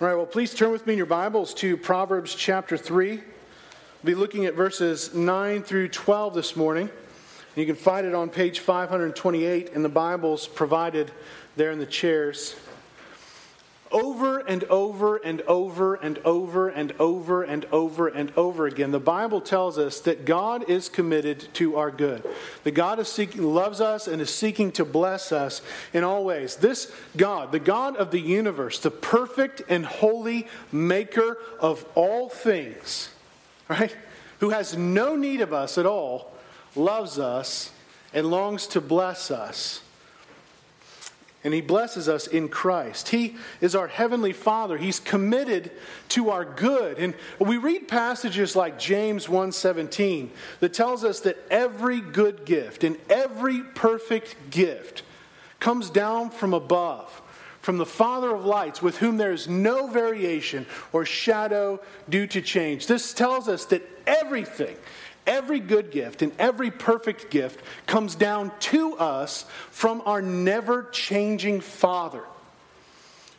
All right, well, please turn with me in your Bibles to Proverbs chapter 3. We'll be looking at verses 9 through 12 this morning. You can find it on page 528 in the Bibles provided there in the chairs. Over and over and over and over and over and over and over again, the Bible tells us that God is committed to our good. That God is seeking, loves us and is seeking to bless us in all ways. This God, the God of the universe, the perfect and holy maker of all things, right? Who has no need of us at all, loves us and longs to bless us and he blesses us in Christ. He is our heavenly Father. He's committed to our good. And we read passages like James 1:17 that tells us that every good gift and every perfect gift comes down from above, from the Father of lights, with whom there is no variation or shadow due to change. This tells us that everything Every good gift and every perfect gift comes down to us from our never changing Father.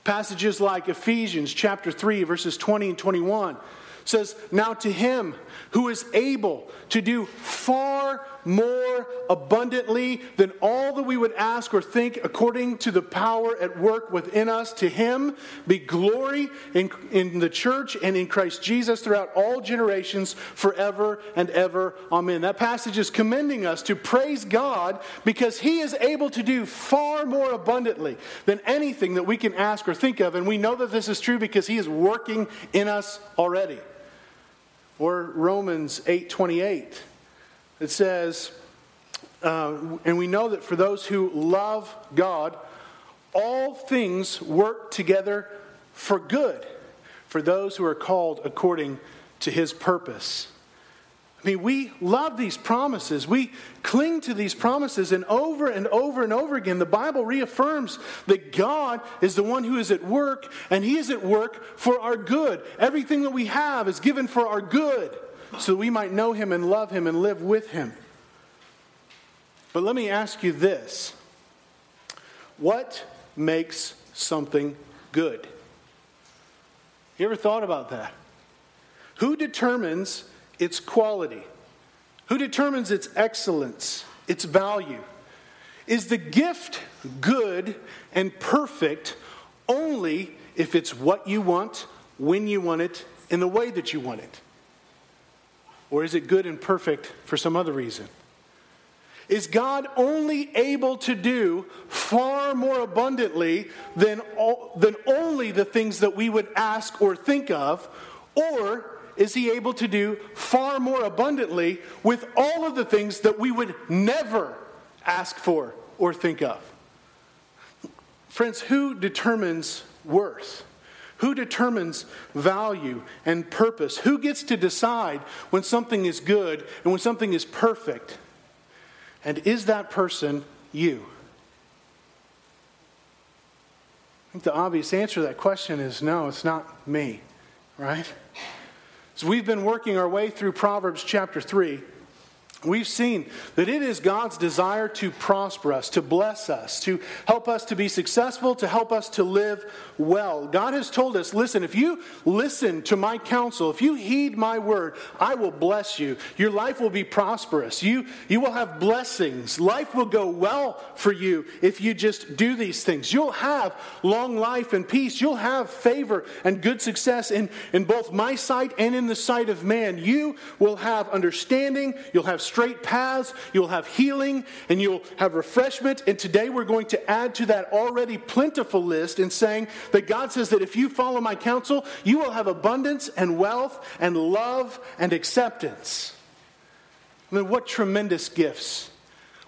Passages like Ephesians chapter 3 verses 20 and 21 says, Now to him who is able to do far more abundantly than all that we would ask or think according to the power at work within us. To him be glory in, in the church and in Christ Jesus throughout all generations, forever and ever. Amen. That passage is commending us to praise God because he is able to do far more abundantly than anything that we can ask or think of. And we know that this is true because he is working in us already. Or Romans 8:28. It says, uh, and we know that for those who love God, all things work together for good for those who are called according to his purpose. I mean, we love these promises. We cling to these promises, and over and over and over again, the Bible reaffirms that God is the one who is at work, and He is at work for our good. Everything that we have is given for our good, so that we might know Him and love Him and live with Him. But let me ask you this What makes something good? You ever thought about that? Who determines its quality? Who determines its excellence, its value? Is the gift good and perfect only if it's what you want, when you want it, in the way that you want it? Or is it good and perfect for some other reason? Is God only able to do far more abundantly than, all, than only the things that we would ask or think of? Or is he able to do far more abundantly with all of the things that we would never ask for or think of. Friends, who determines worth? Who determines value and purpose? Who gets to decide when something is good and when something is perfect? And is that person you? I think the obvious answer to that question is no, it's not me, right? So we've been working our way through Proverbs chapter 3, We've seen that it is God's desire to prosper us, to bless us, to help us to be successful, to help us to live well. God has told us listen, if you listen to my counsel, if you heed my word, I will bless you. Your life will be prosperous. You, you will have blessings. Life will go well for you if you just do these things. You'll have long life and peace. You'll have favor and good success in, in both my sight and in the sight of man. You will have understanding. You'll have straight paths, you'll have healing, and you'll have refreshment. And today we're going to add to that already plentiful list in saying that God says that if you follow my counsel, you will have abundance and wealth and love and acceptance. I mean, what tremendous gifts.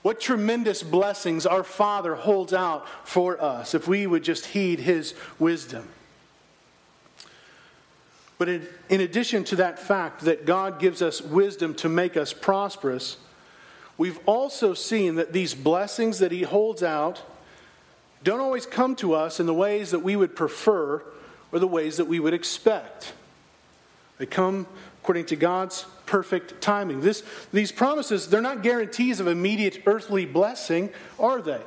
What tremendous blessings our Father holds out for us if we would just heed His wisdom. But in, in addition to that fact that God gives us wisdom to make us prosperous, we've also seen that these blessings that He holds out don't always come to us in the ways that we would prefer or the ways that we would expect. They come according to God's perfect timing. This, these promises, they're not guarantees of immediate earthly blessing, are they?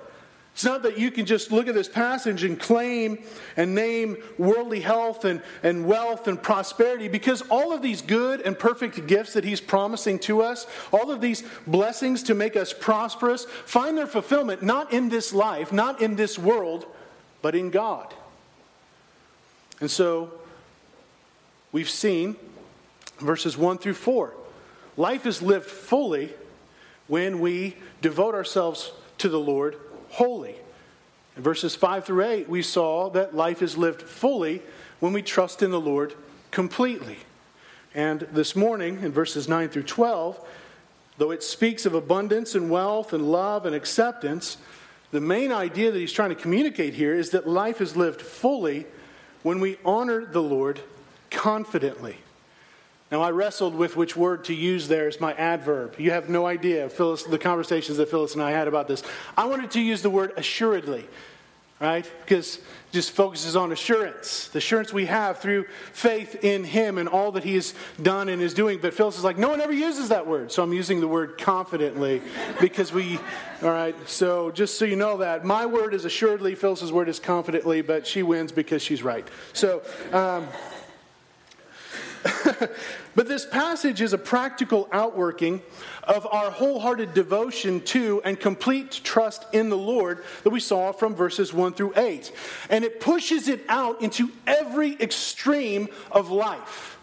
It's not that you can just look at this passage and claim and name worldly health and, and wealth and prosperity because all of these good and perfect gifts that he's promising to us, all of these blessings to make us prosperous, find their fulfillment not in this life, not in this world, but in God. And so we've seen verses 1 through 4. Life is lived fully when we devote ourselves to the Lord wholly. In verses 5 through 8, we saw that life is lived fully when we trust in the Lord completely. And this morning, in verses 9 through 12, though it speaks of abundance and wealth and love and acceptance, the main idea that he's trying to communicate here is that life is lived fully when we honor the Lord confidently. Now, I wrestled with which word to use there as my adverb. You have no idea, Phyllis, the conversations that Phyllis and I had about this. I wanted to use the word assuredly, right? Because it just focuses on assurance, the assurance we have through faith in Him and all that He done and is doing. But Phyllis is like, no one ever uses that word. So I'm using the word confidently because we, all right, so just so you know that, my word is assuredly, Phyllis's word is confidently, but she wins because she's right. So, um, but this passage is a practical outworking of our wholehearted devotion to and complete trust in the Lord that we saw from verses 1 through 8. And it pushes it out into every extreme of life.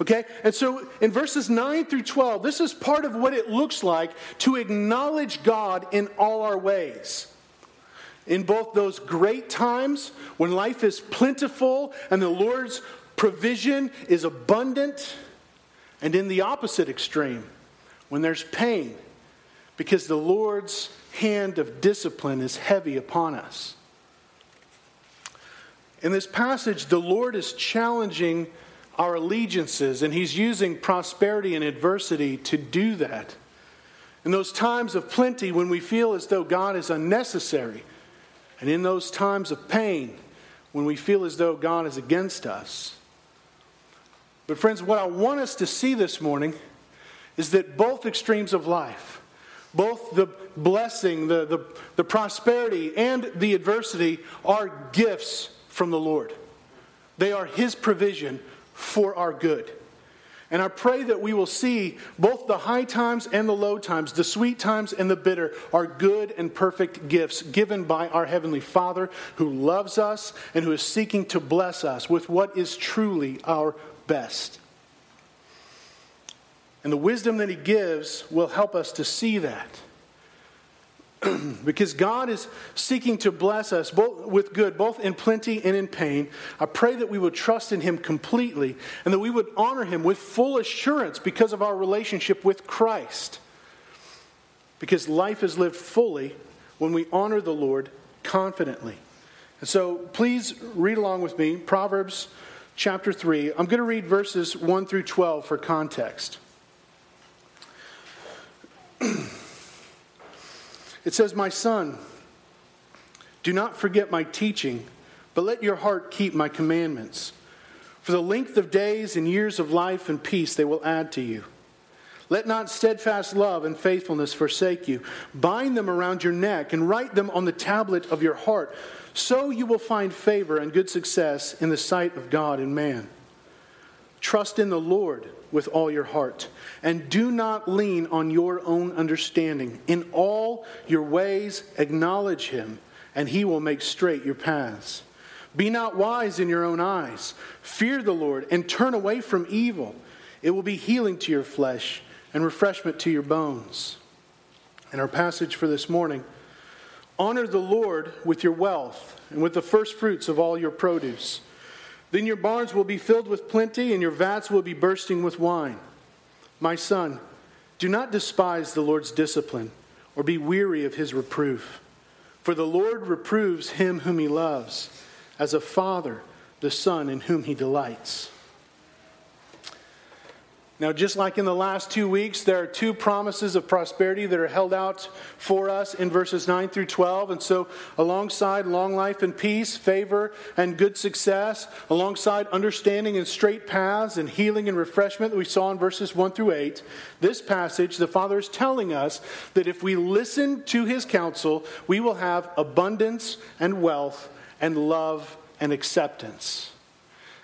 Okay? And so in verses 9 through 12, this is part of what it looks like to acknowledge God in all our ways in both those great times when life is plentiful and the Lord's provision is abundant, and in the opposite extreme, when there's pain, because the Lord's hand of discipline is heavy upon us. In this passage, the Lord is challenging our allegiances, and He's using prosperity and adversity to do that. In those times of plenty, when we feel as though God is unnecessary, and in those times of pain, when we feel as though God is against us, but, friends, what I want us to see this morning is that both extremes of life, both the blessing, the, the, the prosperity, and the adversity, are gifts from the Lord. They are His provision for our good. And I pray that we will see both the high times and the low times, the sweet times and the bitter, are good and perfect gifts given by our Heavenly Father who loves us and who is seeking to bless us with what is truly our best. And the wisdom that He gives will help us to see that. because God is seeking to bless us both with good, both in plenty and in pain. I pray that we would trust in Him completely and that we would honor Him with full assurance because of our relationship with Christ. Because life is lived fully when we honor the Lord confidently. And so please read along with me Proverbs chapter 3. I'm going to read verses 1 through 12 for context. it says, My son, do not forget my teaching, but let your heart keep my commandments. For the length of days and years of life and peace they will add to you. Let not steadfast love and faithfulness forsake you. Bind them around your neck and write them on the tablet of your heart. So you will find favor and good success in the sight of God and man. Trust in the Lord with all your heart, and do not lean on your own understanding. In all your ways, acknowledge him, and he will make straight your paths. Be not wise in your own eyes. Fear the Lord and turn away from evil. It will be healing to your flesh and refreshment to your bones. In our passage for this morning, honor the Lord with your wealth and with the first fruits of all your produce. Then your barns will be filled with plenty, and your vats will be bursting with wine. My son, do not despise the Lord's discipline, or be weary of his reproof. For the Lord reproves him whom he loves, as a father the son in whom he delights. Now, just like in the last two weeks, there are two promises of prosperity that are held out for us in verses 9 through 12. And so, alongside long life and peace, favor and good success, alongside understanding and straight paths and healing and refreshment that we saw in verses 1 through 8, this passage, the Father is telling us that if we listen to his counsel, we will have abundance and wealth and love and acceptance.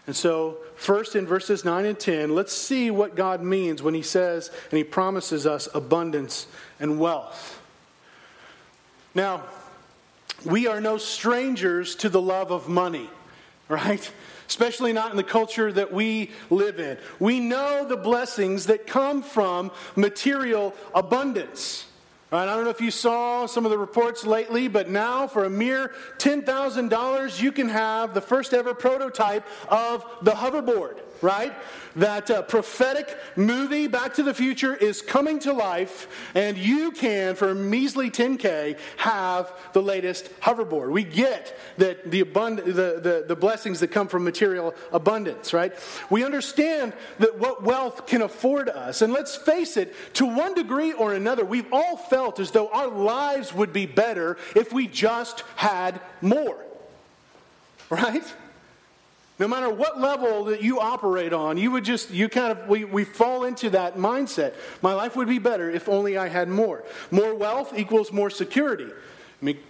And so, first in verses 9 and 10, let's see what God means when He says and He promises us abundance and wealth. Now, we are no strangers to the love of money, right? Especially not in the culture that we live in. We know the blessings that come from material abundance. Right, I don't know if you saw some of the reports lately, but now for a mere $10,000, you can have the first ever prototype of the hoverboard right? That uh, prophetic movie, Back to the Future, is coming to life, and you can, for a measly 10K, have the latest hoverboard. We get that the, abund- the, the, the blessings that come from material abundance, right? We understand that what wealth can afford us. And let's face it, to one degree or another, we've all felt as though our lives would be better if we just had more, right? No matter what level that you operate on, you would just, you kind of, we, we fall into that mindset. My life would be better if only I had more. More wealth equals more security,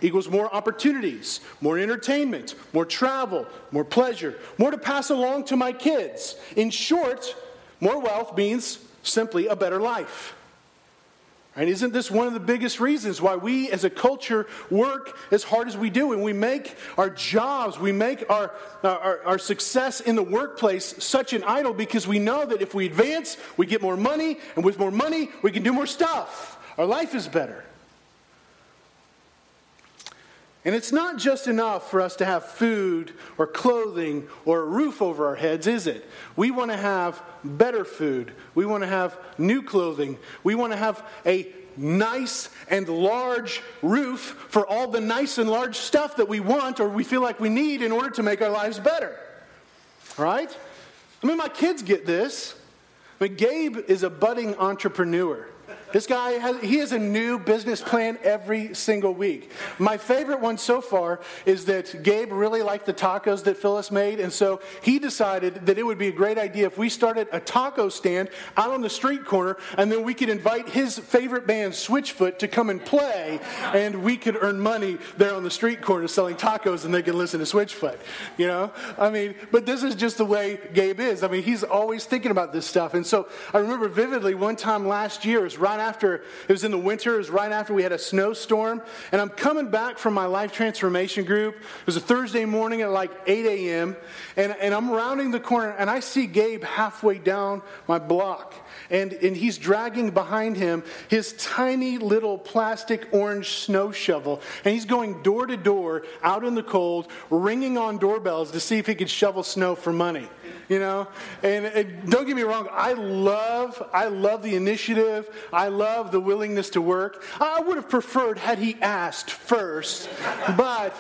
equals more opportunities, more entertainment, more travel, more pleasure, more to pass along to my kids. In short, more wealth means simply a better life. And isn't this one of the biggest reasons why we as a culture work as hard as we do and we make our jobs, we make our, our, our, success in the workplace such an idol because we know that if we advance, we get more money, and with more money, we can do more stuff. Our life is better. And it's not just enough for us to have food or clothing or a roof over our heads, is it? We want to have better food. We want to have new clothing. We want to have a nice and large roof for all the nice and large stuff that we want or we feel like we need in order to make our lives better. Right? I mean, my kids get this. Mean, Gabe is a budding entrepreneur. This guy has, he has a new business plan every single week. My favorite one so far is that Gabe really liked the tacos that Phyllis made, and so he decided that it would be a great idea if we started a taco stand out on the street corner, and then we could invite his favorite band, Switchfoot, to come and play, and we could earn money there on the street corner selling tacos, and they can listen to Switchfoot. You know, I mean, but this is just the way Gabe is. I mean, he's always thinking about this stuff, and so I remember vividly one time last year, it was right after, it was in the winter, it was right after we had a snowstorm. And I'm coming back from my life transformation group. It was a Thursday morning at like 8 a.m. And, and I'm rounding the corner and I see Gabe halfway down my block. And, and he's dragging behind him his tiny little plastic orange snow shovel. And he's going door to door out in the cold, ringing on doorbells to see if he could shovel snow for money you know? And, and, don't get me wrong i love i love the initiative. I love the willingness to work. I would have preferred had he asked first but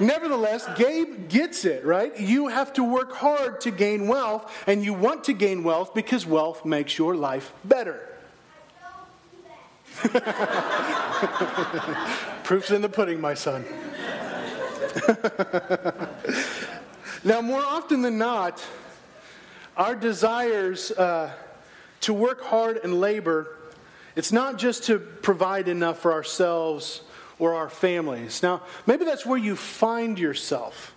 nevertheless gabe gets it right? You have to work hard to gain wealth and you want to gain wealth because wealth makes your life better. Proof's in the pudding my son. Now more often than not our desires uh, to work hard and labor, it's not just to provide enough for ourselves or our families. Now, maybe that's where you find yourself.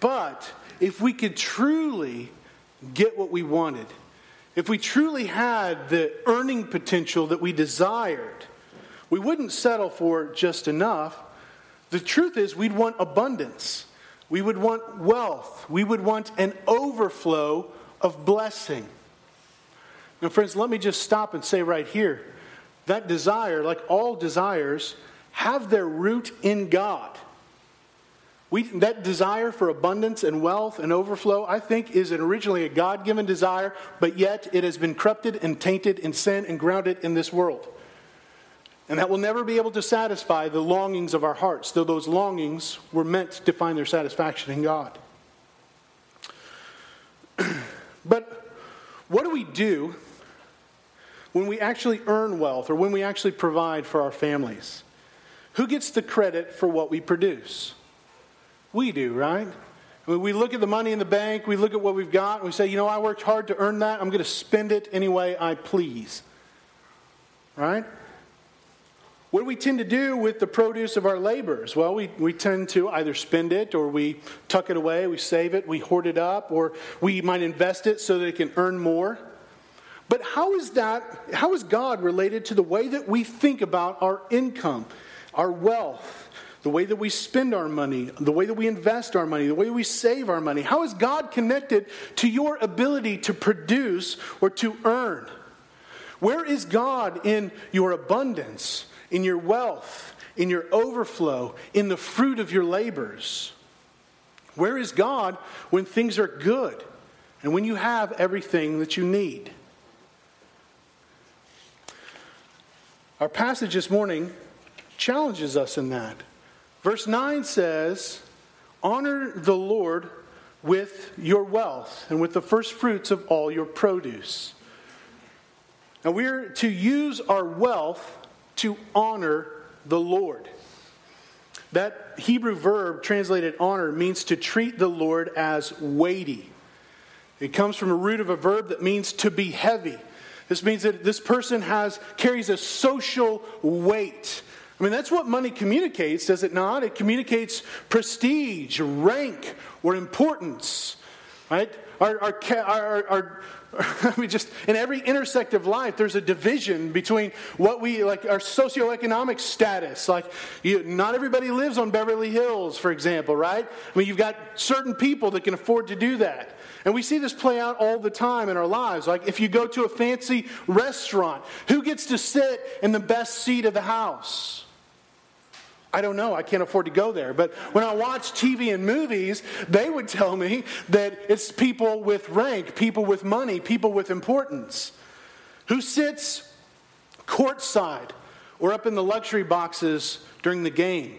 But if we could truly get what we wanted, if we truly had the earning potential that we desired, we wouldn't settle for just enough. The truth is, we'd want abundance. We would want wealth. We would want an overflow of blessing. Now, friends, let me just stop and say right here that desire, like all desires, have their root in God. We, that desire for abundance and wealth and overflow, I think, is originally a God given desire, but yet it has been corrupted and tainted in sin and grounded in this world. And that will never be able to satisfy the longings of our hearts, though those longings were meant to find their satisfaction in God. But what do we do when we actually earn wealth or when we actually provide for our families? Who gets the credit for what we produce? We do, right? I mean, we look at the money in the bank, we look at what we've got, and we say, you know, I worked hard to earn that. I'm going to spend it any way I please. Right? What do we tend to do with the produce of our labors? Well, we, we tend to either spend it or we tuck it away, we save it, we hoard it up, or we might invest it so that it can earn more. But how is that, how is God related to the way that we think about our income, our wealth, the way that we spend our money, the way that we invest our money, the way we save our money? How is God connected to your ability to produce or to earn? Where is God in your abundance, in your wealth, in your overflow, in the fruit of your labors? Where is God when things are good and when you have everything that you need? Our passage this morning challenges us in that. Verse 9 says, Honor the Lord with your wealth and with the first fruits of all your produce. And we're to use our wealth to honor the Lord. That Hebrew verb translated honor means to treat the Lord as weighty. It comes from a root of a verb that means to be heavy. This means that this person has carries a social weight. I mean, that's what money communicates, does it not? It communicates prestige, rank, or importance, right? Our, our, our, our I mean, just in every intersect of life, there's a division between what we like our socioeconomic status. Like, you, not everybody lives on Beverly Hills, for example, right? I mean, you've got certain people that can afford to do that. And we see this play out all the time in our lives. Like if you go to a fancy restaurant, who gets to sit in the best seat of the house? I don't know. I can't afford to go there. But when I watch TV and movies, they would tell me that it's people with rank, people with money, people with importance. Who sits courtside or up in the luxury boxes during the game?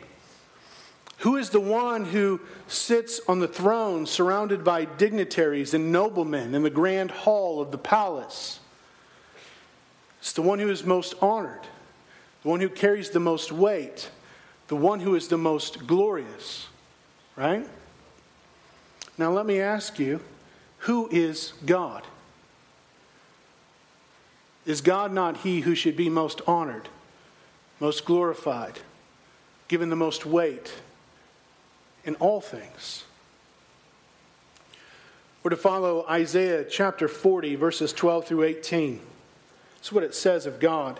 Who is the one who sits on the throne surrounded by dignitaries and noblemen in the grand hall of the palace? It's the one who is most honored, the one who carries the most weight, the one who is the most glorious, right? Now, let me ask you who is God? Is God not he who should be most honored, most glorified, given the most weight? in all things. We're to follow Isaiah chapter 40, verses 12 through 18. That's what it says of God.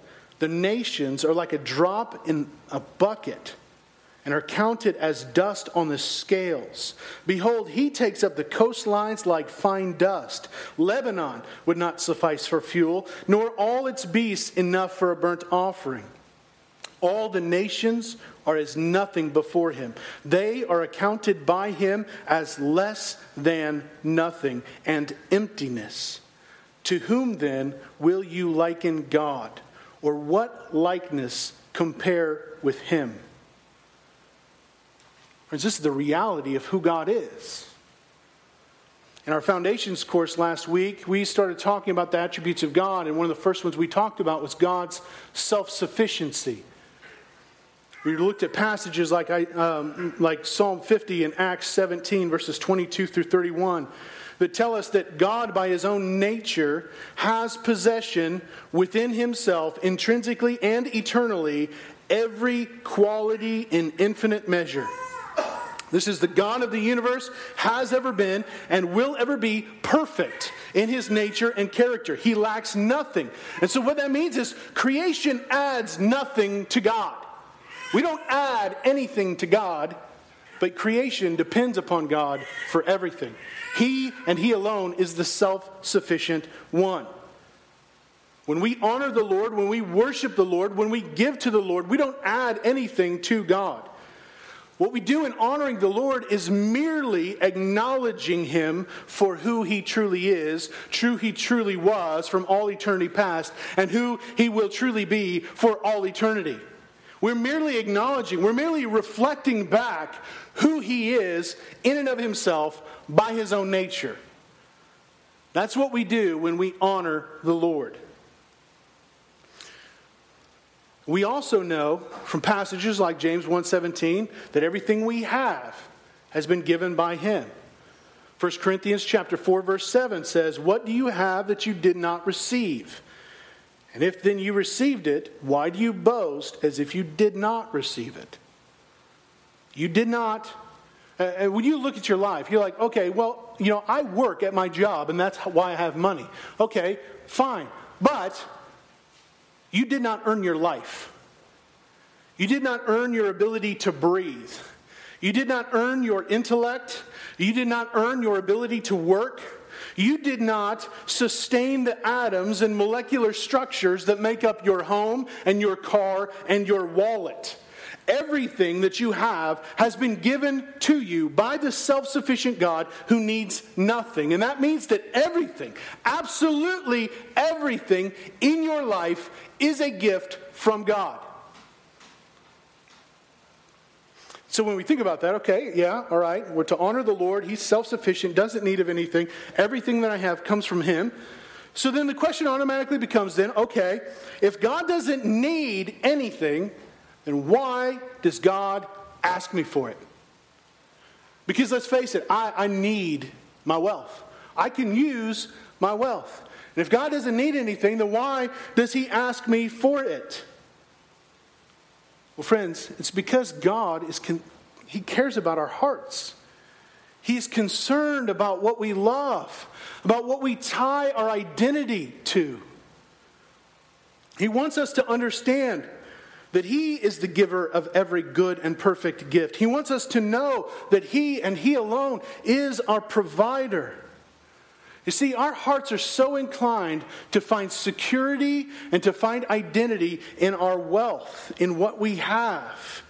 the nations are like a drop in a bucket and are counted as dust on the scales. Behold, he takes up the coastlines like fine dust. Lebanon would not suffice for fuel, nor all its beasts enough for a burnt offering. All the nations are as nothing before him. They are accounted by him as less than nothing and emptiness. To whom then will you liken God? Or what likeness compare with him? Friends, this is the reality of who God is. In our foundations course last week, we started talking about the attributes of God, and one of the first ones we talked about was God's self sufficiency. We looked at passages like, I, um, like Psalm 50 and Acts 17, verses 22 through 31, that tell us that God, by his own nature, has possession within himself, intrinsically and eternally, every quality in infinite measure. This is the God of the universe, has ever been, and will ever be perfect in his nature and character. He lacks nothing. And so, what that means is creation adds nothing to God. We don't add anything to God, but creation depends upon God for everything. He and He alone is the self sufficient one. When we honor the Lord, when we worship the Lord, when we give to the Lord, we don't add anything to God. What we do in honoring the Lord is merely acknowledging Him for who He truly is, true He truly was from all eternity past, and who He will truly be for all eternity. We're merely acknowledging, we're merely reflecting back who He is in and of Himself by His own nature. That's what we do when we honor the Lord. We also know from passages like James 1:17 that everything we have has been given by him. 1 Corinthians chapter 4 verse 7 says, "What do you have that you did not receive? And if then you received it, why do you boast as if you did not receive it?" You did not uh, when you look at your life, you're like, okay, well, you know, I work at my job and that's why I have money. Okay, fine. But you did not earn your life. You did not earn your ability to breathe. You did not earn your intellect. You did not earn your ability to work. You did not sustain the atoms and molecular structures that make up your home and your car and your wallet. Everything that you have has been given to you by the self sufficient God who needs nothing. And that means that everything, absolutely everything in your life is a gift from God. So when we think about that, okay, yeah, all right, we're to honor the Lord. He's self sufficient, doesn't need of anything. Everything that I have comes from Him. So then the question automatically becomes then, okay, if God doesn't need anything, then why does God ask me for it? Because let's face it, I, I need my wealth. I can use my wealth. And if God doesn't need anything, then why does He ask me for it? Well, friends, it's because God is con- He cares about our hearts. He's concerned about what we love, about what we tie our identity to. He wants us to understand that He is the giver of every good and perfect gift. He wants us to know that He and He alone is our provider. You see, our hearts are so inclined to find security and to find identity in our wealth, in what we have.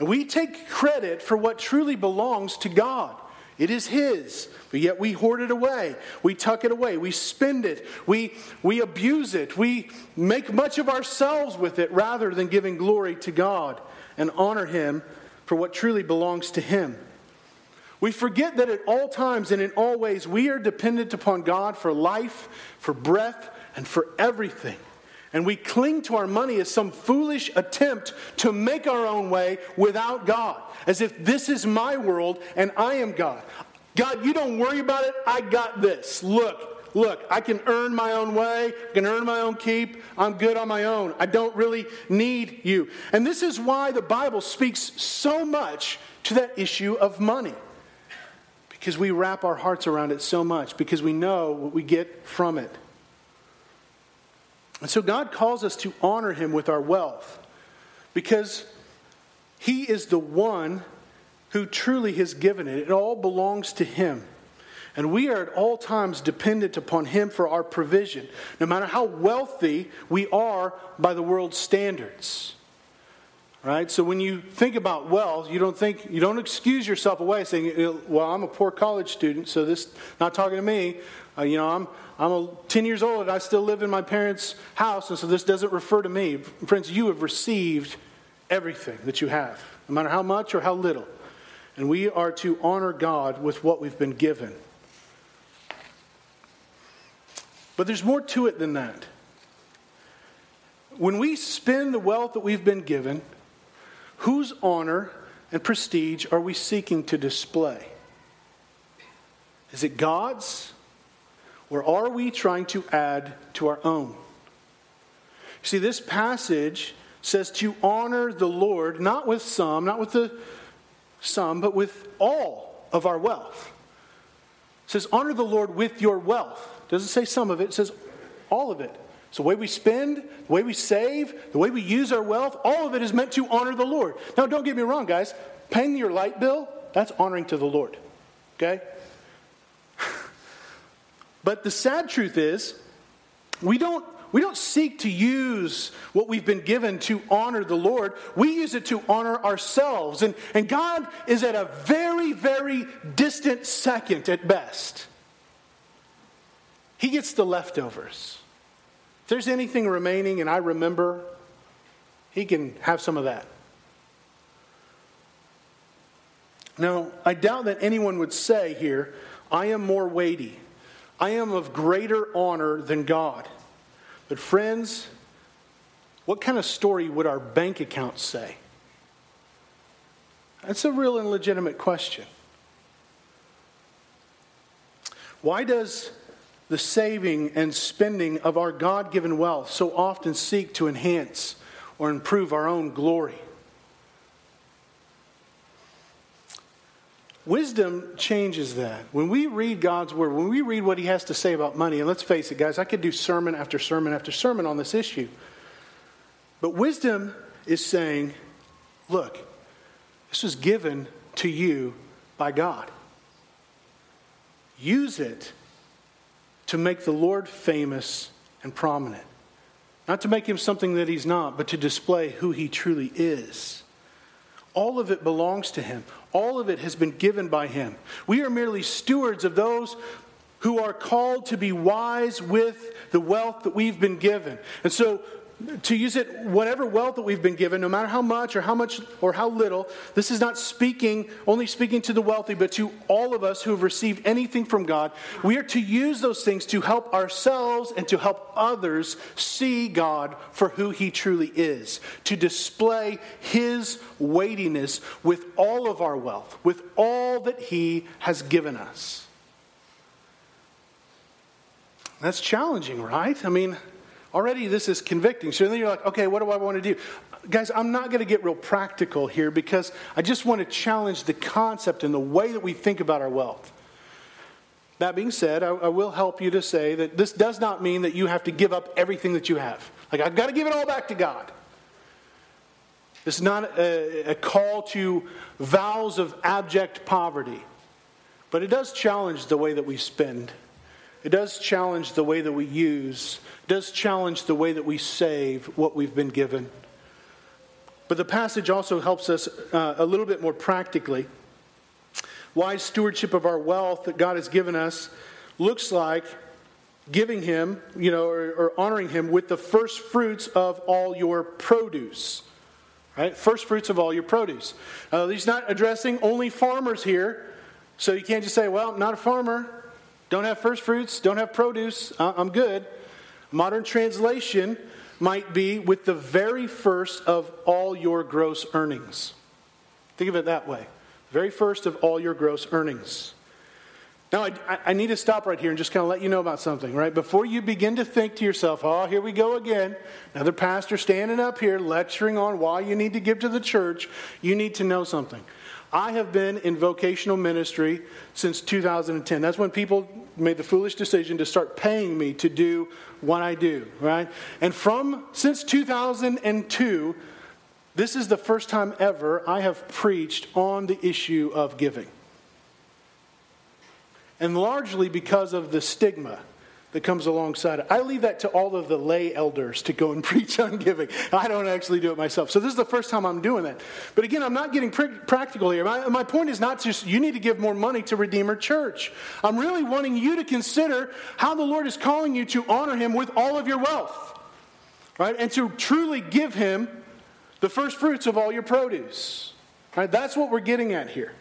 And we take credit for what truly belongs to God. It is His, but yet we hoard it away. We tuck it away. We spend it. We, we abuse it. We make much of ourselves with it rather than giving glory to God and honor Him for what truly belongs to Him. We forget that at all times and in all ways we are dependent upon God for life, for breath, and for everything. And we cling to our money as some foolish attempt to make our own way without God, as if this is my world and I am God. God, you don't worry about it. I got this. Look, look, I can earn my own way, I can earn my own keep. I'm good on my own. I don't really need you. And this is why the Bible speaks so much to that issue of money. Because we wrap our hearts around it so much, because we know what we get from it. And so God calls us to honor him with our wealth because he is the one who truly has given it. It all belongs to him. And we are at all times dependent upon him for our provision, no matter how wealthy we are by the world's standards. Right? So when you think about wealth, you don't think you don't excuse yourself away saying, "Well, I'm a poor college student, so this not talking to me. Uh, you know, I'm I'm a, 10 years old and I still live in my parents' house, and so this doesn't refer to me. Friends, you have received everything that you have, no matter how much or how little. And we are to honor God with what we've been given. But there's more to it than that. When we spend the wealth that we've been given, whose honor and prestige are we seeking to display? Is it God's? Or are we trying to add to our own? See, this passage says to honor the Lord, not with some, not with the some, but with all of our wealth. It says, honor the Lord with your wealth. It doesn't say some of it, it says all of it. So the way we spend, the way we save, the way we use our wealth, all of it is meant to honor the Lord. Now, don't get me wrong, guys. Paying your light bill, that's honoring to the Lord. Okay? But the sad truth is, we don't, we don't seek to use what we've been given to honor the Lord. We use it to honor ourselves. And, and God is at a very, very distant second at best. He gets the leftovers. There's anything remaining and I remember, He can have some of that. Now, I doubt that anyone would say here, I am more weighty. I am of greater honor than God. But, friends, what kind of story would our bank accounts say? That's a real and legitimate question. Why does the saving and spending of our God given wealth so often seek to enhance or improve our own glory? Wisdom changes that. When we read God's word, when we read what he has to say about money, and let's face it, guys, I could do sermon after sermon after sermon on this issue. But wisdom is saying, look, this was given to you by God. Use it to make the Lord famous and prominent. Not to make him something that he's not, but to display who he truly is. All of it belongs to him. All of it has been given by him. We are merely stewards of those who are called to be wise with the wealth that we've been given. And so to use it, whatever wealth that we've been given, no matter how much or how much or how little, this is not speaking, only speaking to the wealthy, but to all of us who have received anything from God. We are to use those things to help ourselves and to help others see God for who He truly is, to display His weightiness with all of our wealth, with all that He has given us. That's challenging, right? I mean, Already, this is convicting. So then you're like, okay, what do I want to do? Guys, I'm not going to get real practical here because I just want to challenge the concept and the way that we think about our wealth. That being said, I, I, will help you to say that this does not mean that you have to give up everything that you have. Like, I've got to give it all back to God. This is not a, a call to vows of abject poverty, but it does challenge the way that we spend. It does challenge the way that we use does challenge the way that we save what we've been given. But the passage also helps us uh, a little bit more practically. Wise stewardship of our wealth that God has given us looks like giving Him, you know, or, or honoring Him with the first fruits of all your produce. Right? First fruits of all your produce. Uh, he's not addressing only farmers here, so you can't just say, well, I'm not a farmer, don't have first fruits, don't have produce, uh, I'm good. Modern translation might be with the very first of all your gross earnings. Think of it that way. Very first of all your gross earnings. Now, I, I, need to stop right here and just kind of let you know about something, right? Before you begin to think to yourself, oh, here we go again. Another pastor standing up here lecturing on why you need to give to the church. You need to know something. I have been in vocational ministry since 2010. That's when people made the foolish decision to start paying me to do what I do, right? And from since 2002, this is the first time ever I have preached on the issue of giving. And largely because of the stigma that comes alongside it. I leave that to all of the lay elders to go and preach on giving. I don't actually do it myself. So this is the first time I'm doing that. But again, I'm not getting pr- practical here. My, my point is not just you need to give more money to Redeemer Church. I'm really wanting you to consider how the Lord is calling you to honor Him with all of your wealth, right? And to truly give Him the first fruits of all your produce. Right? That's what we're getting at here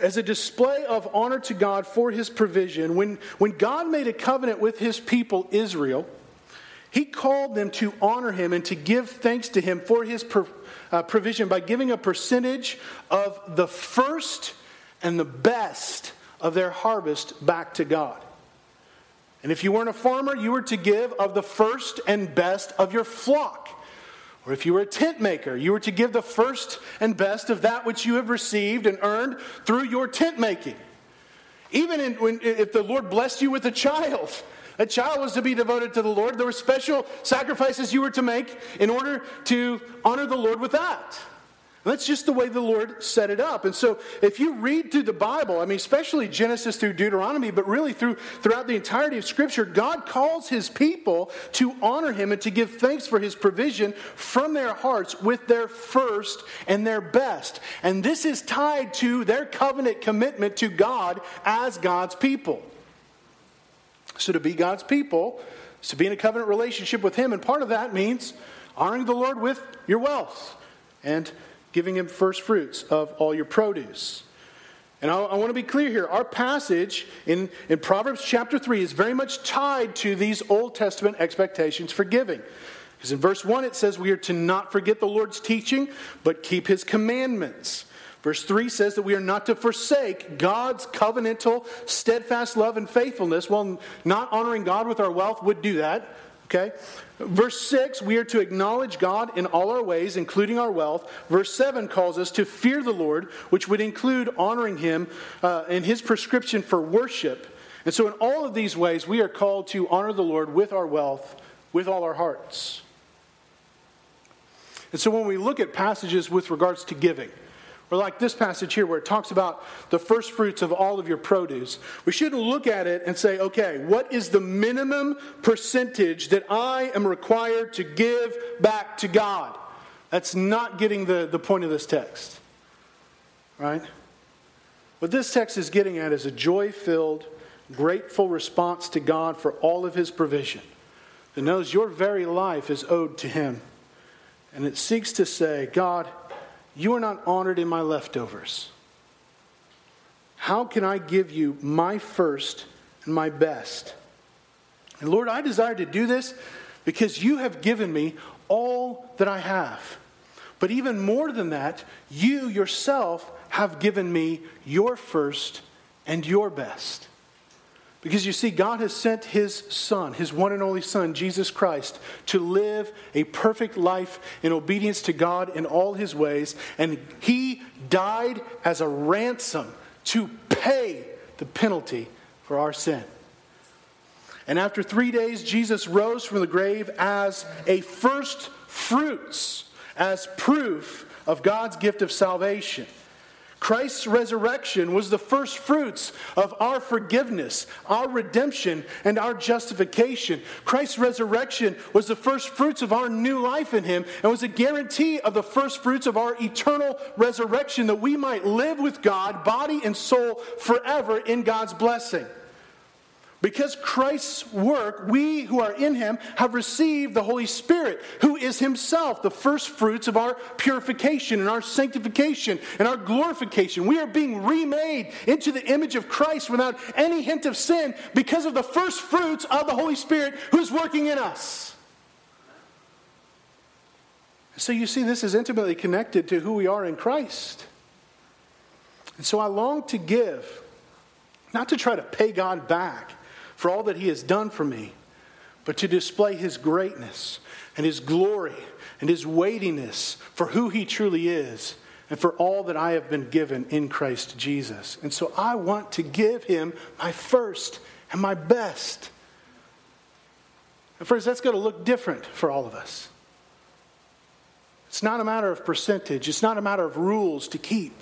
as a display of honor to God for his provision, when, when God made a covenant with his people, Israel, he called them to honor him and to give thanks to him for his pro, uh, provision by giving a percentage of the first and the best of their harvest back to God. And if you weren't a farmer, you were to give of the first and best of your flock. Or if you were a tent maker, you were to give the first and best of that which you have received and earned through your tent making. Even in, when, if the Lord blessed you with a child, a child was to be devoted to the Lord. There were special sacrifices you were to make in order to honor the Lord with that. That's just the way the Lord set it up. And so if you read through the Bible, I mean, especially Genesis through Deuteronomy, but really through, throughout the entirety of Scripture, God calls his people to honor him and to give thanks for his provision from their hearts with their first and their best. And this is tied to their covenant commitment to God as God's people. So to be God's people is to be in a covenant relationship with him. And part of that means honoring the Lord with your wealth and giving him first fruits of all your produce. And I, I, want to be clear here. Our passage in, in Proverbs chapter 3 is very much tied to these Old Testament expectations for giving. Because in verse 1 it says we are to not forget the Lord's teaching, but keep his commandments. Verse 3 says that we are not to forsake God's covenantal, steadfast love and faithfulness. Well, not honoring God with our wealth would do that. Okay? Verse 6, we are to acknowledge God in all our ways, including our wealth. Verse 7 calls us to fear the Lord, which would include honoring Him uh, in His prescription for worship. And so, in all of these ways, we are called to honor the Lord with our wealth, with all our hearts. And so, when we look at passages with regards to giving, or like this passage here where it talks about the first fruits of all of your produce. We shouldn't look at it and say, okay, what is the minimum percentage that I am required to give back to God? That's not getting the, the point of this text. Right? What this text is getting at is a joy filled, grateful response to God for all of his provision that knows your very life is owed to him. And it seeks to say, God, you are not honored in my leftovers. How can I give you my first and my best? And Lord, I desire to do this because you have given me all that I have. But even more than that, you yourself have given me your first and your best. Because you see, God has sent His Son, His one and only Son, Jesus Christ, to live a perfect life in obedience to God in all His ways. And He died as a ransom to pay the penalty for our sin. And after three days, Jesus rose from the grave as a first fruits, as proof of God's gift of salvation. Christ's resurrection was the first fruits of our forgiveness, our redemption, and our justification. Christ's resurrection was the first fruits of our new life in Him and was a guarantee of the first fruits of our eternal resurrection that we might live with God, body and soul, forever in God's blessing. Because Christ's work, we who are in him have received the Holy Spirit, who is himself the first fruits of our purification and our sanctification and our glorification. We are being remade into the image of Christ without any hint of sin because of the first fruits of the Holy Spirit who's working in us. So you see, this is intimately connected to who we are in Christ. And so I long to give, not to try to pay God back for all that he has done for me, but to display his greatness and his glory and his weightiness for who he truly is and for all that I have been given in Christ Jesus. And so I want to give him my first and my best. And friends, that's going to look different for all of us. It's not a matter of percentage, it's not a matter of rules to keep.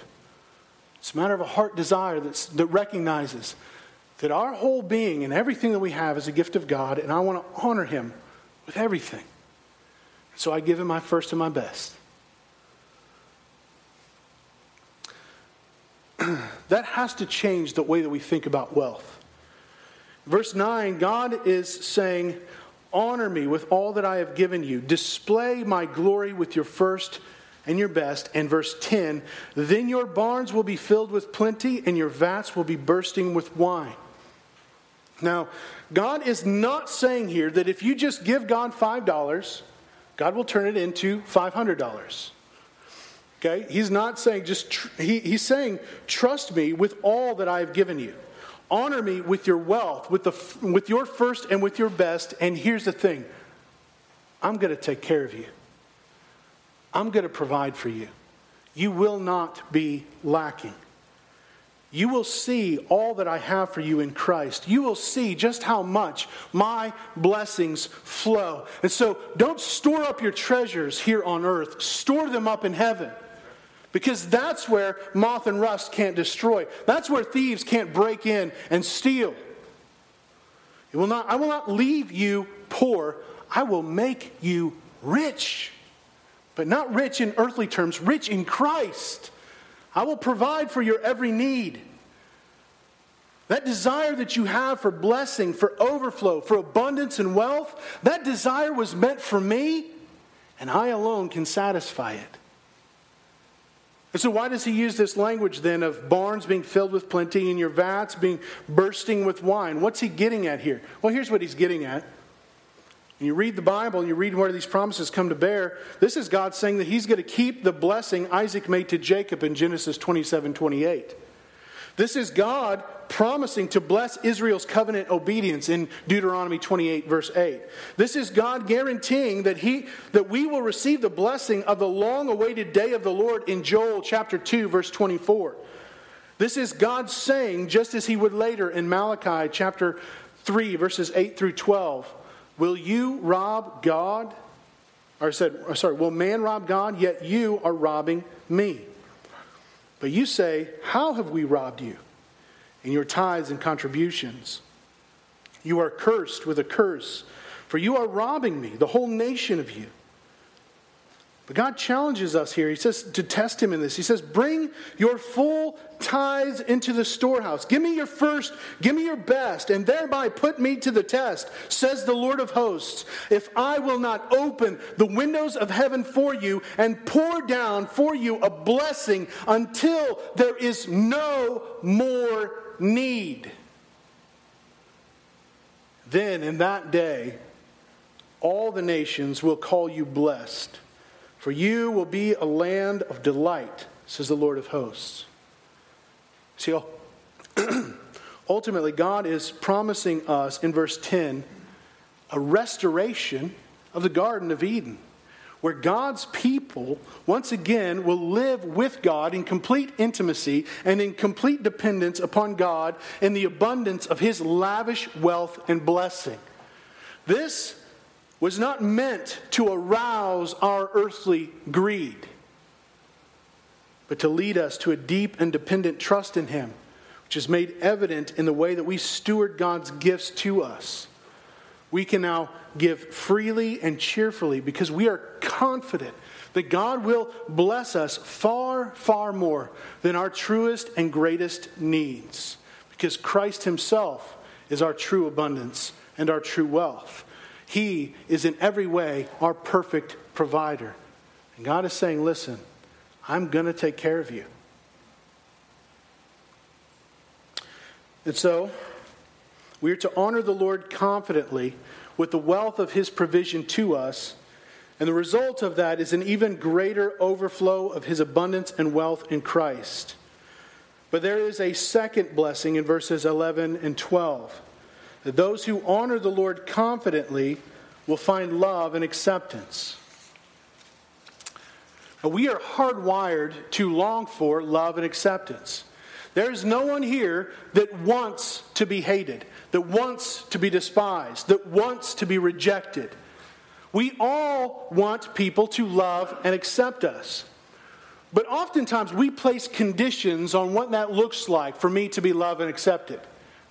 It's a matter of a heart desire that recognizes that our whole being and everything that we have is a gift of God, and I want to honor Him with everything. So I give Him my first and my best. that has to change the way that we think about wealth. Verse 9, God is saying, Honor me with all that I have given you. Display my glory with your first and your best. And verse 10, then your barns will be filled with plenty, and your vats will be bursting with wine. Now, God is not saying here that if you just give God $5, God will turn it into $500. Okay? He's not saying just, tr- he, he's saying, trust me with all that I have given you. Honor me with your wealth, with, the, with your first and with your best. And here's the thing I'm going to take care of you, I'm going to provide for you. You will not be lacking you will see all that I have for you in Christ. You will see just how much my blessings flow. And so don't store up your treasures here on earth, store them up in heaven. Because that's where moth and rust can't destroy. That's where thieves can't break in and steal. It will not, I will not leave you poor. I will make you rich. But not rich in earthly terms, rich in Christ. I will provide for your every need. That desire that you have for blessing, for overflow, for abundance and wealth, that desire was meant for me, and I alone can satisfy it. And so, why does he use this language then of barns being filled with plenty and your vats being bursting with wine? What's he getting at here? Well, here's what he's getting at. When you read the Bible and you read where these promises come to bear, this is God saying that he's going to keep the blessing Isaac made to Jacob in Genesis 27 28. This is God promising to bless Israel's covenant obedience in Deuteronomy 28, verse 8. This is God guaranteeing that, he, that we will receive the blessing of the long awaited day of the Lord in Joel chapter 2, verse 24. This is God saying, just as he would later in Malachi chapter 3, verses 8 through 12, Will you rob God? Or said, sorry, will man rob God? Yet you are robbing me. But you say, How have we robbed you? In your tithes and contributions. You are cursed with a curse, for you are robbing me, the whole nation of you. But God challenges us here. He says to test him in this. He says, Bring your full tithes into the storehouse. Give me your first, give me your best, and thereby put me to the test, says the Lord of hosts. If I will not open the windows of heaven for you and pour down for you a blessing until there is no more need. Then in that day, all the nations will call you blessed for you will be a land of delight, says the Lord of hosts. See, oh, ultimately, God is promising us in verse 10 a restoration of the Garden of Eden, where God's people once again will live with God in complete intimacy and in complete dependence upon God in the abundance of His lavish wealth and blessing. This was not meant to arouse our earthly greed, but to lead us to a deep and dependent trust in Him, which is made evident in the way that we steward God's gifts to us. We can now give freely and cheerfully because we are confident that God will bless us far, far more than our truest and greatest needs, because Christ Himself is our true abundance and our true wealth. He is in every way our perfect provider. And God is saying, listen, I'm going to take care of you. And so, we are to honor the Lord confidently with the wealth of his provision to us. And the result of that is an even greater overflow of his abundance and wealth in Christ. But there is a second blessing in verses 11 and 12 that those who honor the Lord confidently will find love and acceptance. We are hardwired to long for love and acceptance. There's no one here that wants to be hated, that wants to be despised, that wants to be rejected. We all want people to love and accept us. But oftentimes we place conditions on what that looks like for me to be loved and accepted.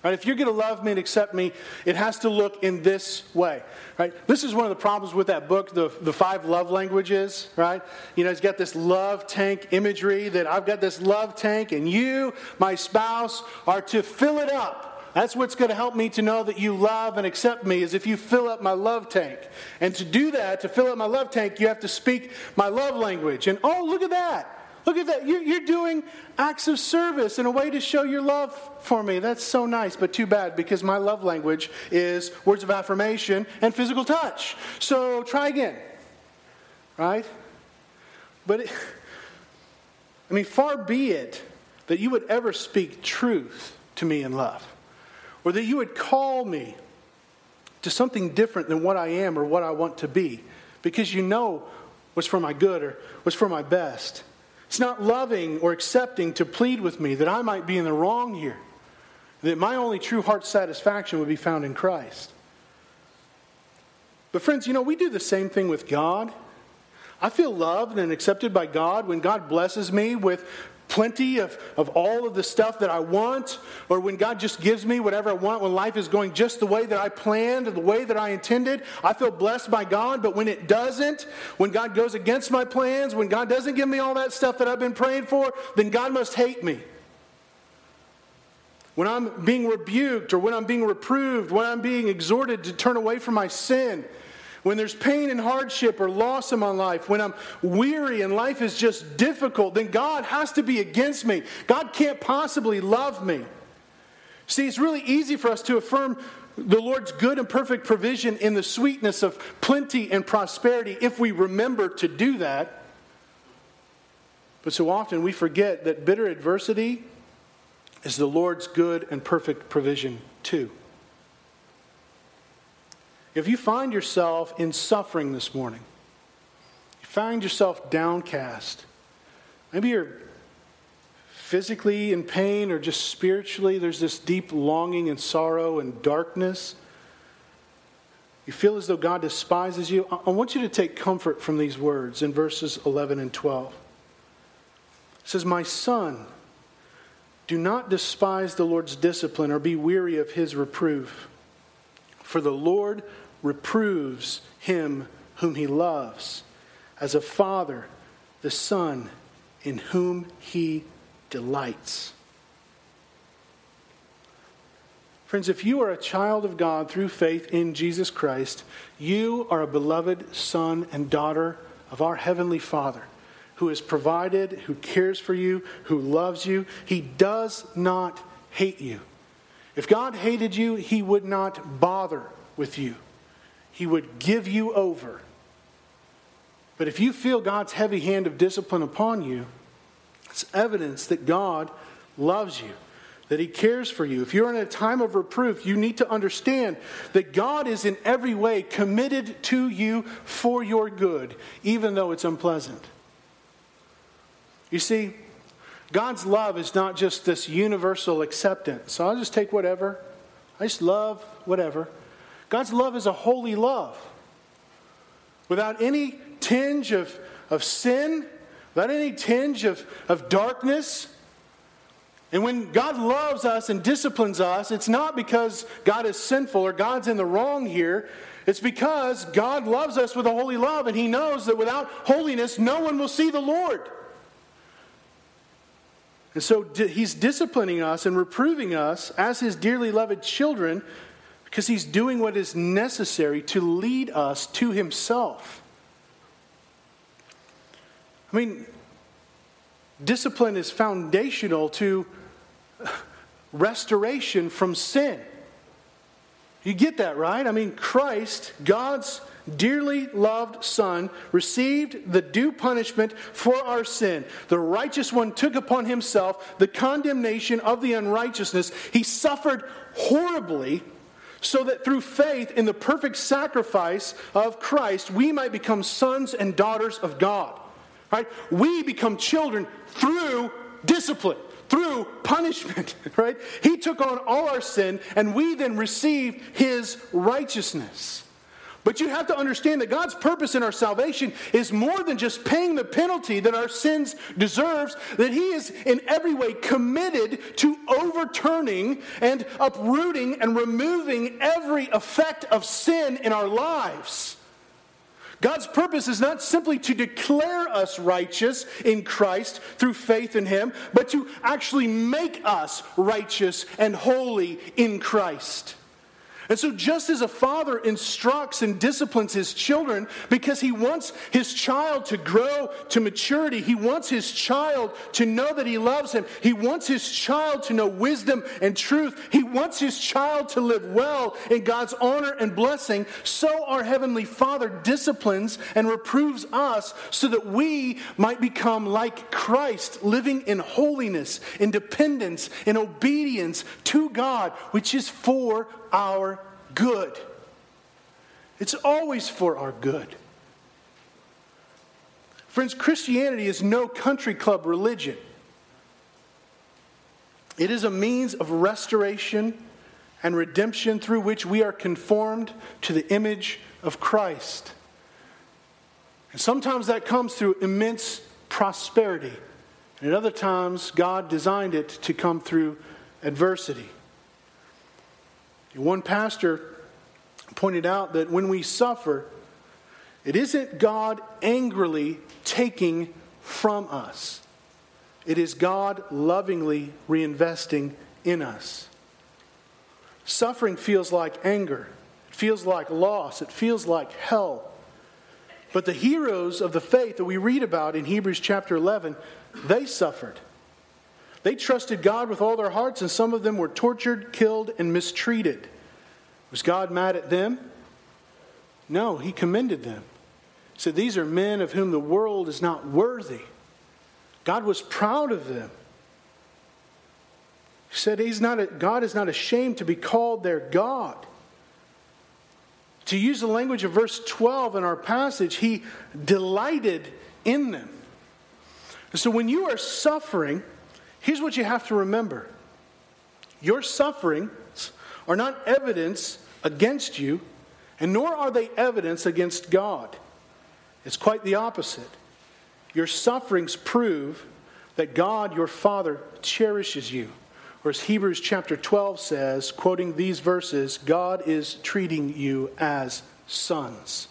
Right? If you're going to love me and accept me, it has to look in this way. Right? This is one of the problems with that book, the, the five love languages, right? You know, it's got this love tank imagery that I've got this love tank, and you, my spouse, are to fill it up. That's what's going to help me to know that you love and accept me is if you fill up my love tank. And to do that, to fill up my love tank, you have to speak my love language. And oh, look at that. Look at that. You're, you're doing acts of service in a way to show your love for me. That's so nice, but too bad because my love language is words of affirmation and physical touch. So try again. Right? But, it, I mean, far be it that you would ever speak truth to me in love, or that you would call me to something different than what I am or what I want to be, because you know what's for my good or what's for my best. It's not loving or accepting to plead with me that I might be in the wrong here, that my only true heart satisfaction would be found in Christ. But, friends, you know, we do the same thing with God. I feel loved and accepted by God when God blesses me with plenty of, of all of the stuff that I want, or when God just gives me whatever I want, when life is going just the way that I planned, the way that I intended, I feel blessed by God. But when it doesn't, when God goes against my plans, when God doesn't give me all that stuff that I've been praying for, then God must hate me. When I'm being rebuked, or when I'm being reproved, when I'm being exhorted to turn away from my sin, when there's pain and hardship or loss in my life, when I'm weary and life is just difficult, then God has to be against me. God can't possibly love me. See, it's really easy for us to affirm the Lord's good and perfect provision in the sweetness of plenty and prosperity if we remember to do that. But so often we forget that bitter adversity is the Lord's good and perfect provision too. If you find yourself in suffering this morning, you find yourself downcast, maybe you're physically in pain or just spiritually, there's this deep longing and sorrow and darkness. You feel as though God despises you. I want you to take comfort from these words in verses 11 and 12. It says, My son, do not despise the Lord's discipline or be weary of his reproof. For the Lord reproves him whom he loves, as a father the son in whom he delights. Friends, if you are a child of God through faith in Jesus Christ, you are a beloved son and daughter of our Heavenly Father who has provided, who cares for you, who loves you. He does not hate you. If God hated you, He would not bother with you he would give you over. But if you feel God's heavy hand of discipline upon you, it's evidence that God loves you, that He cares for you. If you're in a time of reproof, you need to understand that God is in every way committed to you for your good, even though it's unpleasant. You see, God's love is not just this universal acceptance. So I'll just take whatever. I just love whatever. God's love is a holy love. Without any tinge of, of sin, without any tinge of, of darkness. And when God loves us and disciplines us, it's not because God is sinful or God's in the wrong here. It's because God loves us with a holy love, and He knows that without holiness, no one will see the Lord. And so He's disciplining us and reproving us as His dearly loved children because he's doing what is necessary to lead us to himself. I mean, discipline is foundational to restoration from sin. You get that, right? I mean, Christ, God's dearly loved Son, received the due punishment for our sin. The righteous one took upon himself the condemnation of the unrighteousness. He suffered horribly so that through faith in the perfect sacrifice of Christ, we might become sons and daughters of God. Right? We become children through discipline, through punishment, right? He took on all our sin, and we then receive his righteousness. But you have to understand that God's purpose in our salvation is more than just paying the penalty that our sins deserves, that He is in every way committed to overturning and uprooting and removing every effect of sin in our lives. God's purpose is not simply to declare us righteous in Christ through faith in Him, but to actually make us righteous and holy in Christ. And so, just as a father instructs and disciplines his children because he wants his child to grow to maturity, he wants his child to know that he loves him, he wants his child to know wisdom and truth, he wants his child to live well in God's honor and blessing, so our Heavenly Father disciplines and reproves us so that we might become like Christ, living in holiness, in dependence, in obedience to God, which is for our good. It's always for our good. Friends, Christianity is no country club religion. It is a means of restoration and redemption through which we are conformed to the image of Christ. And sometimes that comes through immense prosperity. And at other times, God designed it to come through adversity. One pastor pointed out that when we suffer, it isn't God angrily taking from us, it is God lovingly reinvesting in us. Suffering feels like anger, it feels like loss, it feels like hell. But the heroes of the faith that we read about in Hebrews chapter 11, they suffered. They trusted God with all their hearts, and some of them were tortured, killed, and mistreated. Was God mad at them? No, He commended them. He said, These are men of whom the world is not worthy. God was proud of them. He said, he's not a, God is not ashamed to be called their God. To use the language of verse 12 in our passage, He delighted in them. So when you are suffering, here's what you have to remember your sufferings are not evidence against you, and nor are they evidence against God. It's quite the opposite. Your sufferings prove that God, your Father, cherishes you. Or as Hebrews chapter 12 says, quoting these verses, God is treating you as sons.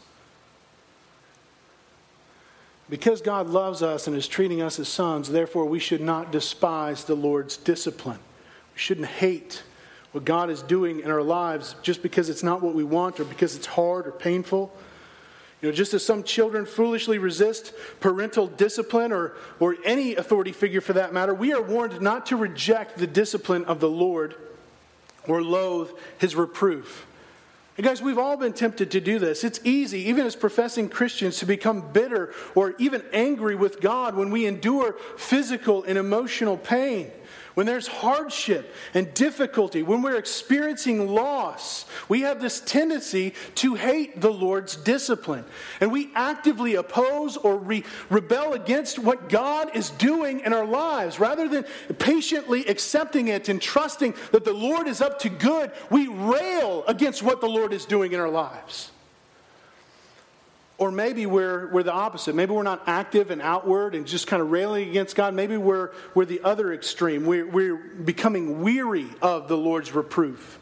Because God loves us and is treating us as sons, therefore we should not despise the Lord's discipline. We shouldn't hate what God is doing in our lives just because it's not what we want or because it's hard or painful. You know, just as some children foolishly resist parental discipline or, or any authority figure for that matter, we are warned not to reject the discipline of the Lord or loathe his reproof. And guys, we've all been tempted to do this. It's easy, even as professing Christians, to become bitter or even angry with God when we endure physical and emotional pain when there's hardship and difficulty, when we're experiencing loss, we have this tendency to hate the Lord's discipline. And we actively oppose or re- rebel against what God is doing in our lives. Rather than patiently accepting it and trusting that the Lord is up to good, we rail against what the Lord is doing in our lives. Or maybe we're, we're the opposite. Maybe we're not active and outward and just kind of railing against God. Maybe we're, we're the other extreme. We're, we're becoming weary of the Lord's reproof.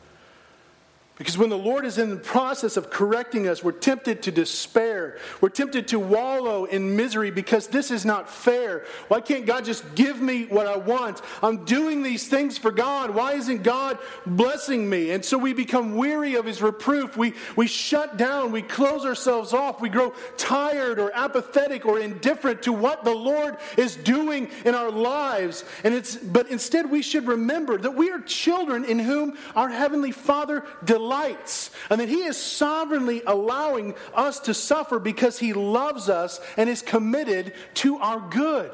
Because when the Lord is in the process of correcting us, we're tempted to despair. We're tempted to wallow in misery because this is not fair. Why can't God just give me what I want? I'm doing these things for God. Why isn't God blessing me? And so we become weary of His reproof. We, we shut down. We close ourselves off. We grow tired or apathetic or indifferent to what the Lord is doing in our lives. And it's, but instead, we should remember that we are children in whom our Heavenly Father delights delights, and that He is sovereignly allowing us to suffer because He loves us and is committed to our good.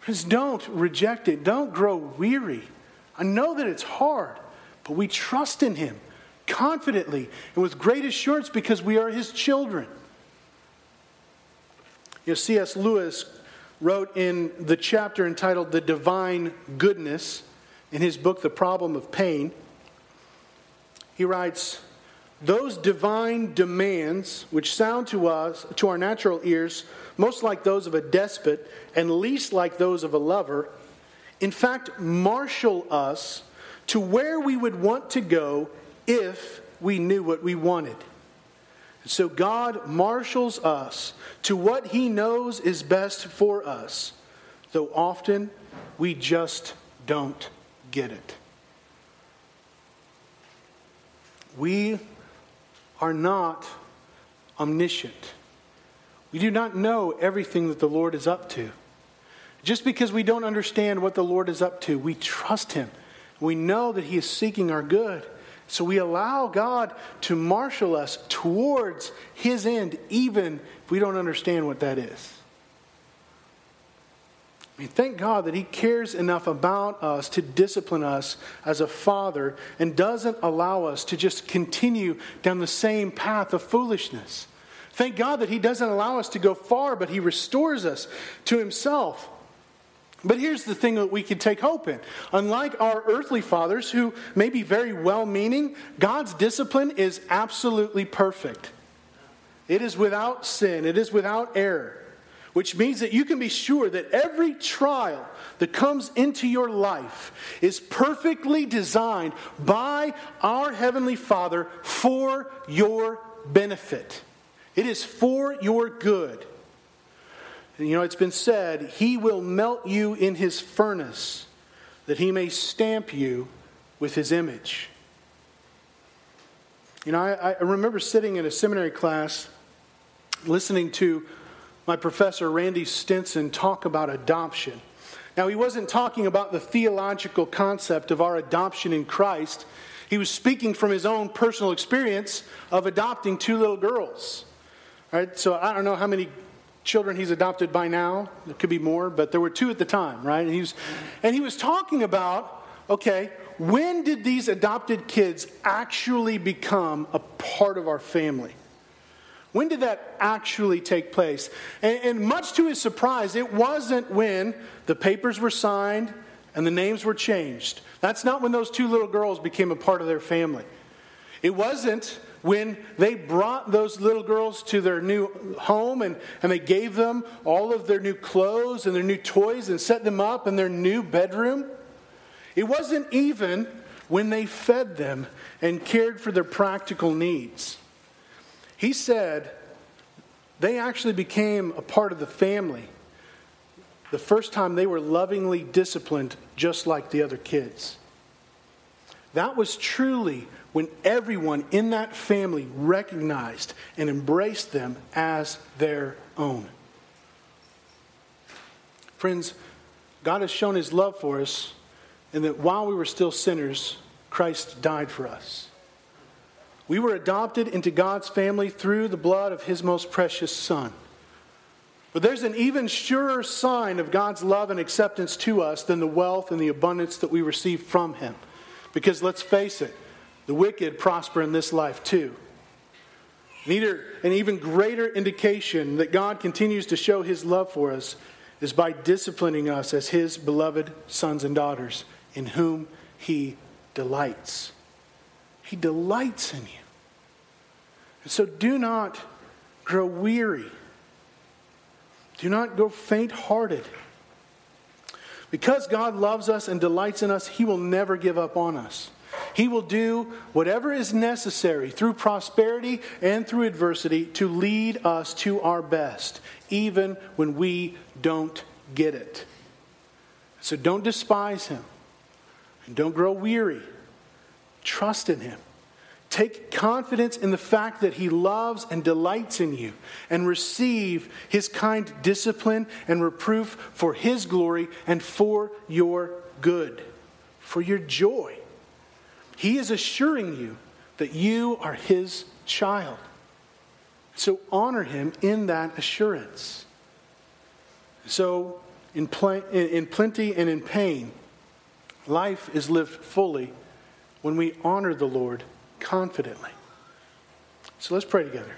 Friends, don't reject it. Don't grow weary. I know that it's hard, but we trust in Him confidently and with great assurance because we are His children. You know, C.S. Lewis wrote in the chapter entitled The Divine Goodness in his book, The Problem of Pain he writes, those divine demands, which sound to us, to our natural ears, most like those of a despot and least like those of a lover, in fact, marshal us to where we would want to go if we knew what we wanted. So God marshals us to what He knows is best for us, though often we just don't get it. We are not omniscient. We do not know everything that the Lord is up to. Just because we don't understand what the Lord is up to, we trust Him. We know that He is seeking our good. So we allow God to marshal us towards His end, even if we don't understand what that is. I mean, thank God that He cares enough about us to discipline us as a father and doesn't allow us to just continue down the same path of foolishness. Thank God that He doesn't allow us to go far, but He restores us to Himself. But here's the thing that we can take hope in. Unlike our earthly fathers, who may be very well meaning, God's discipline is absolutely perfect. It is without sin, it is without error, which means that you can be sure that every trial that comes into your life is perfectly designed by our Heavenly Father for your benefit. It is for your good. You know, it's been said, He will melt you in His furnace that He may stamp you with His image. You know, I, I remember sitting in a seminary class listening to my professor, Randy Stinson, talk about adoption. Now, he wasn't talking about the theological concept of our adoption in Christ. He was speaking from his own personal experience of adopting two little girls. Right? So I don't know how many children he's adopted by now. There could be more, but there were two at the time, right? And he was, and he was talking about, okay, when did these adopted kids actually become a part of our family? When did that actually take place? And, and, much to his surprise, it wasn't when the papers were signed and the names were changed. That's not when those two little girls became a part of their family. It wasn't when they brought those little girls to their new home and, and they gave them all of their new clothes and their new toys and set them up in their new bedroom. It wasn't even when they fed them and cared for their practical needs. He said they actually became a part of the family the first time they were lovingly disciplined just like the other kids. That was truly when everyone in that family recognized and embraced them as their own. Friends, God has shown his love for us in that while we were still sinners, Christ died for us. We were adopted into God's family through the blood of his most precious Son. But there's an even surer sign of God's love and acceptance to us than the wealth and the abundance that we receive from him. Because let's face it, the wicked prosper in this life too. Neither an even greater indication that God continues to show his love for us is by disciplining us as his beloved sons and daughters in whom he delights. He delights in you. And so do not grow weary. Do not go faint hearted. Because God loves us and delights in us, He will never give up on us. He will do whatever is necessary through prosperity and through adversity to lead us to our best, even when we don't get it. So don't despise Him and don't grow weary. Trust in Him. Take confidence in the fact that He loves and delights in you, and receive His kind discipline and reproof for His glory and for your good, for your joy. He is assuring you that you are His child. So honor Him in that assurance. So, in, pl- in plenty and in pain, life is lived fully when we honor the Lord confidently. So let's pray together.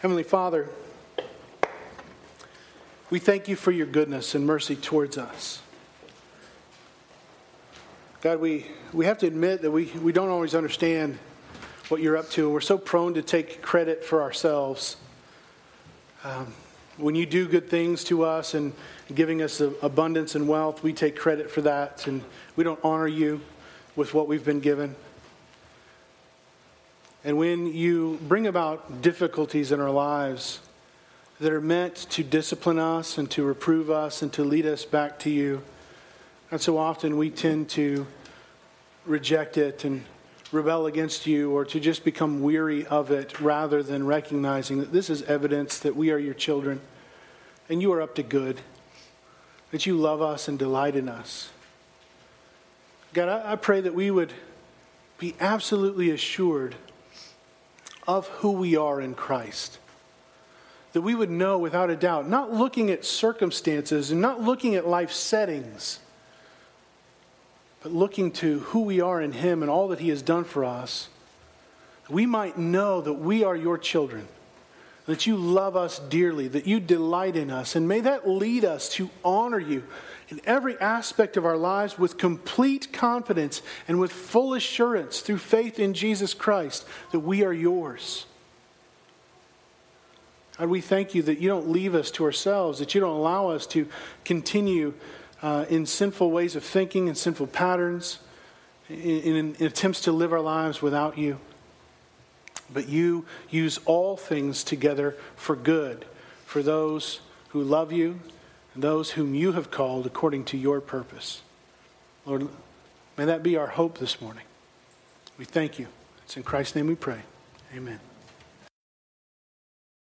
Heavenly Father, we thank you for your goodness and mercy towards us. God, we, we have to admit that we, we don't always understand what you're up to, we're so prone to take credit for ourselves. Um, when you do good things to us and giving us abundance and wealth, we take credit for that, and we don't honor you with what we've been given. And when you bring about difficulties in our lives that are meant to discipline us and to reprove us and to lead us back to you, and so often we tend to reject it and rebel against you or to just become weary of it rather than recognizing that this is evidence that we are your children and you are up to good, that you love us and delight in us. God, I, I pray that we would be absolutely assured of who we are in Christ that we would know without a doubt, not looking at circumstances and not looking at life settings, looking to who we are in Him and all that He has done for us, we might know that we are your children, that you love us dearly, that you delight in us, and may that lead us to honor you in every aspect of our lives with complete confidence and with full assurance through faith in Jesus Christ that we are yours. God, we thank you that you don't leave us to ourselves, that you don't allow us to continue uh, in sinful ways of thinking and sinful patterns, in, in, in attempts to live our lives without you. But you use all things together for good for those who love you and those whom you have called according to your purpose. Lord, may that be our hope this morning. We thank you. It's in Christ's name we pray. Amen.